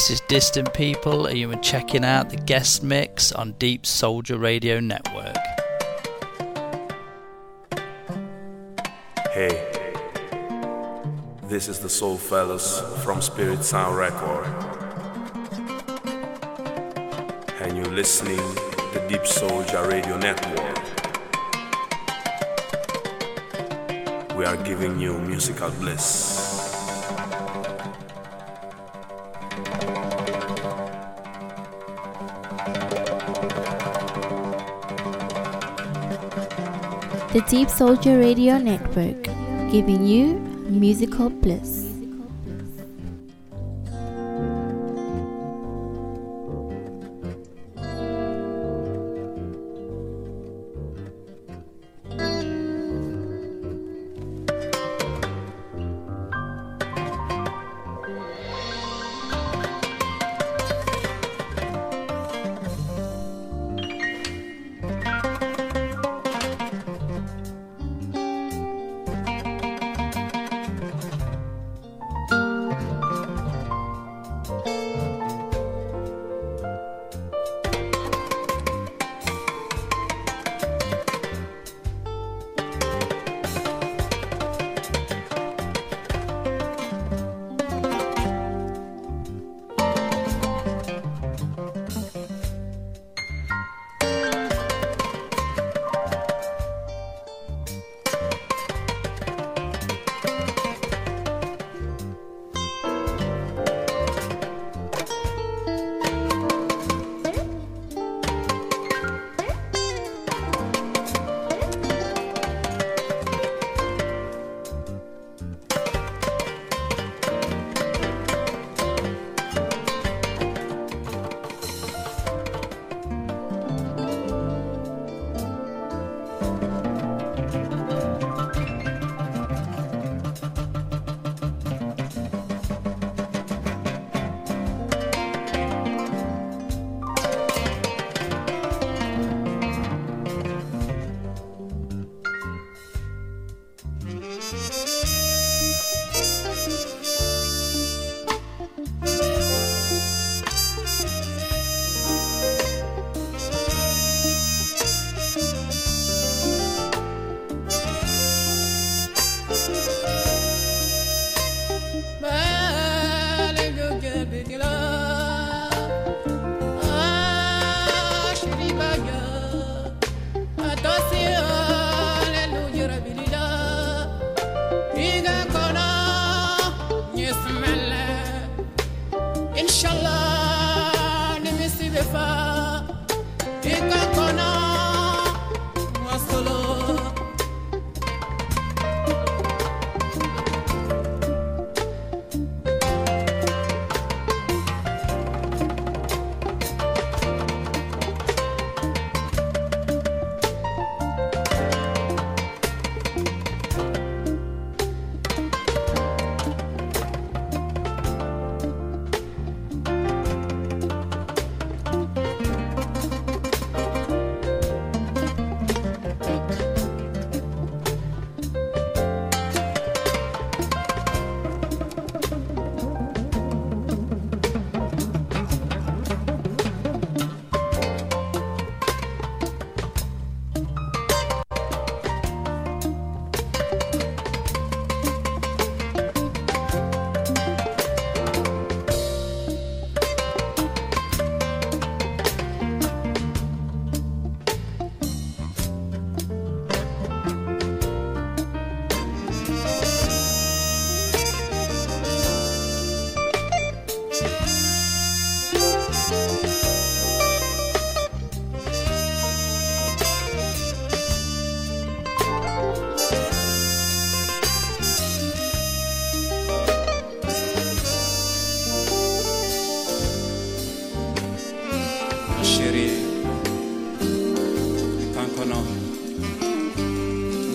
This is Distant People, and you are checking out the guest mix on DeepSoulja Radio Network. Hey, this is the Soul Fellas from Spirit Sound Record. And you're listening to DeepSoulja Radio Network. We are giving you musical bliss. The DeepSoulja Radio Network, giving you musical bliss.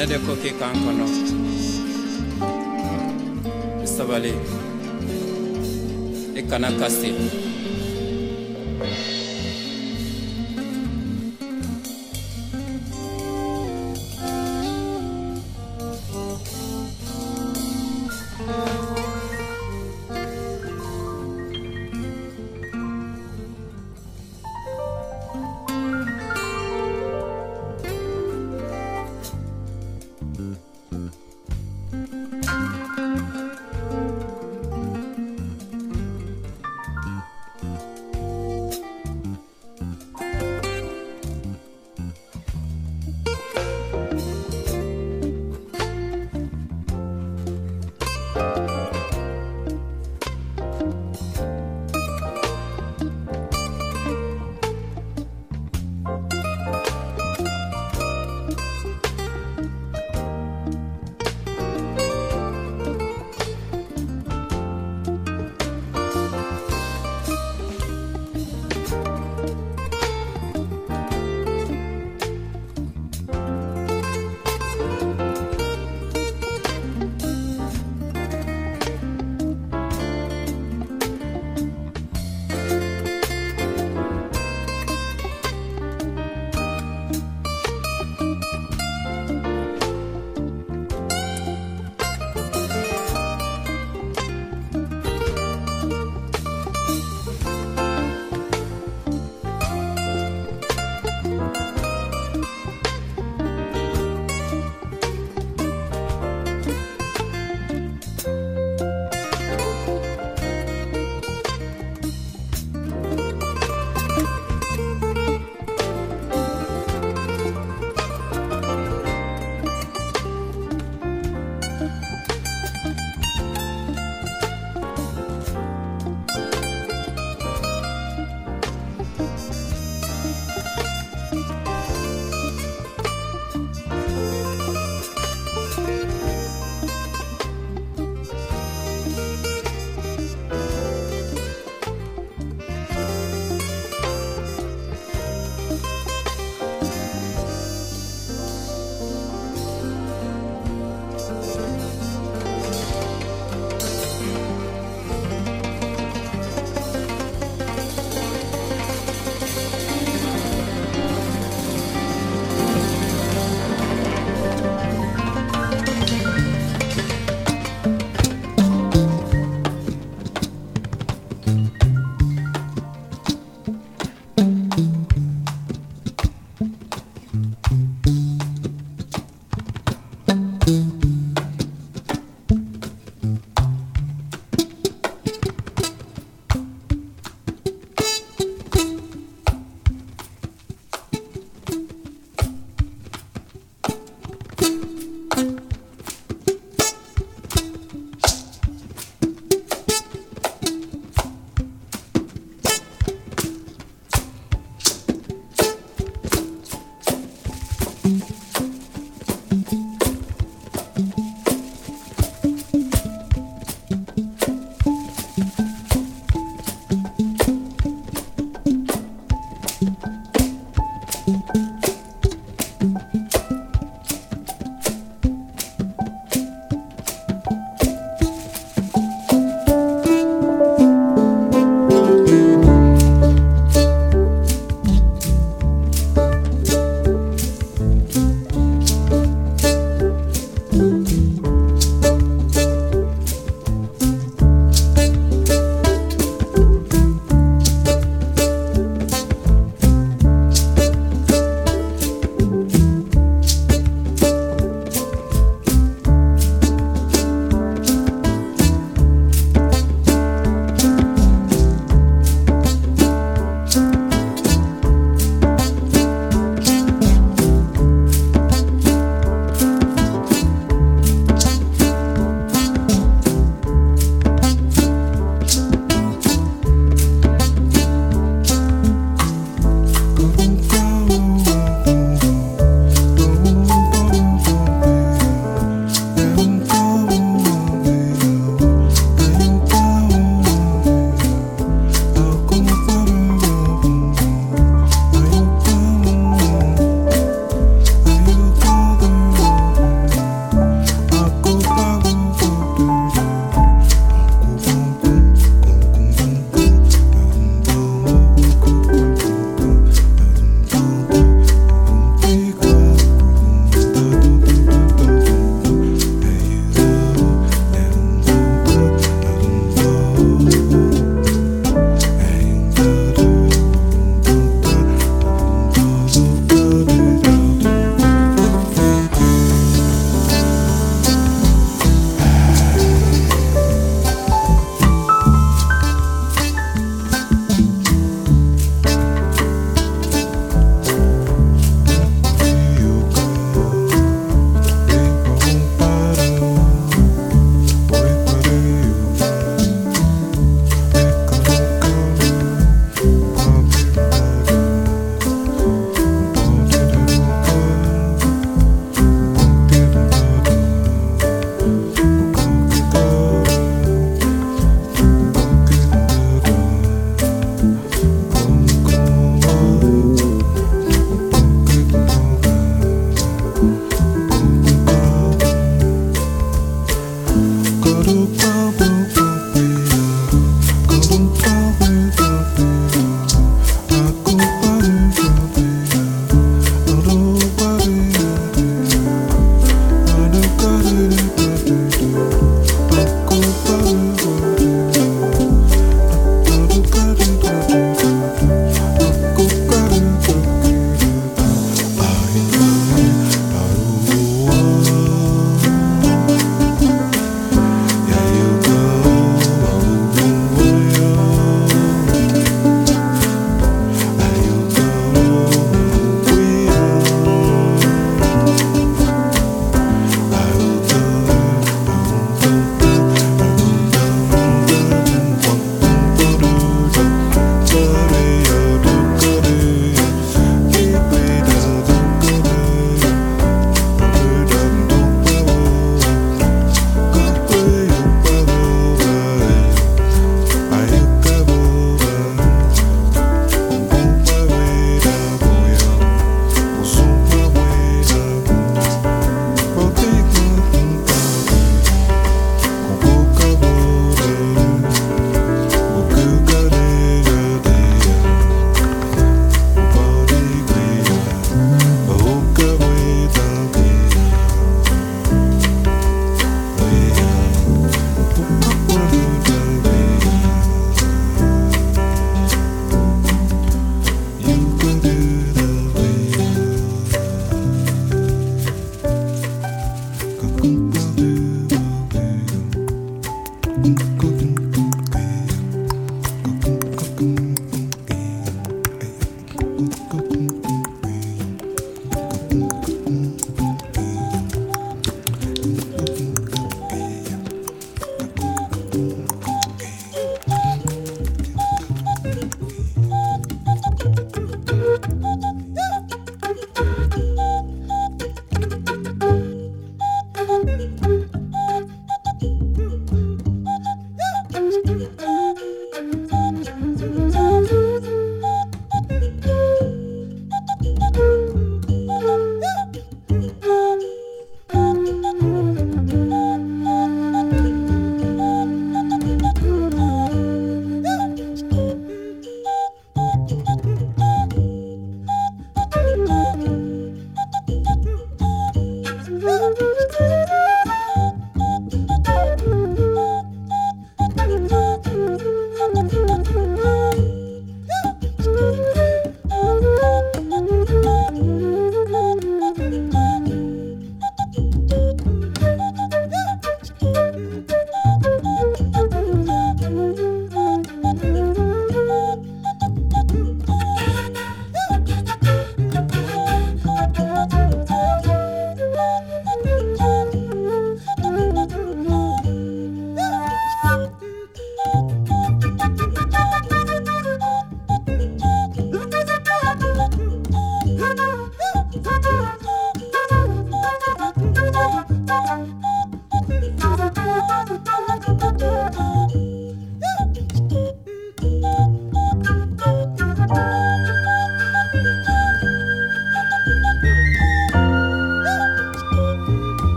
Nede ko ke kan kɔnɔ sabali i kana kasi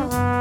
oh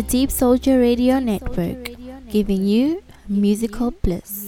The DeepSoulja Radio Network, giving you musical bliss.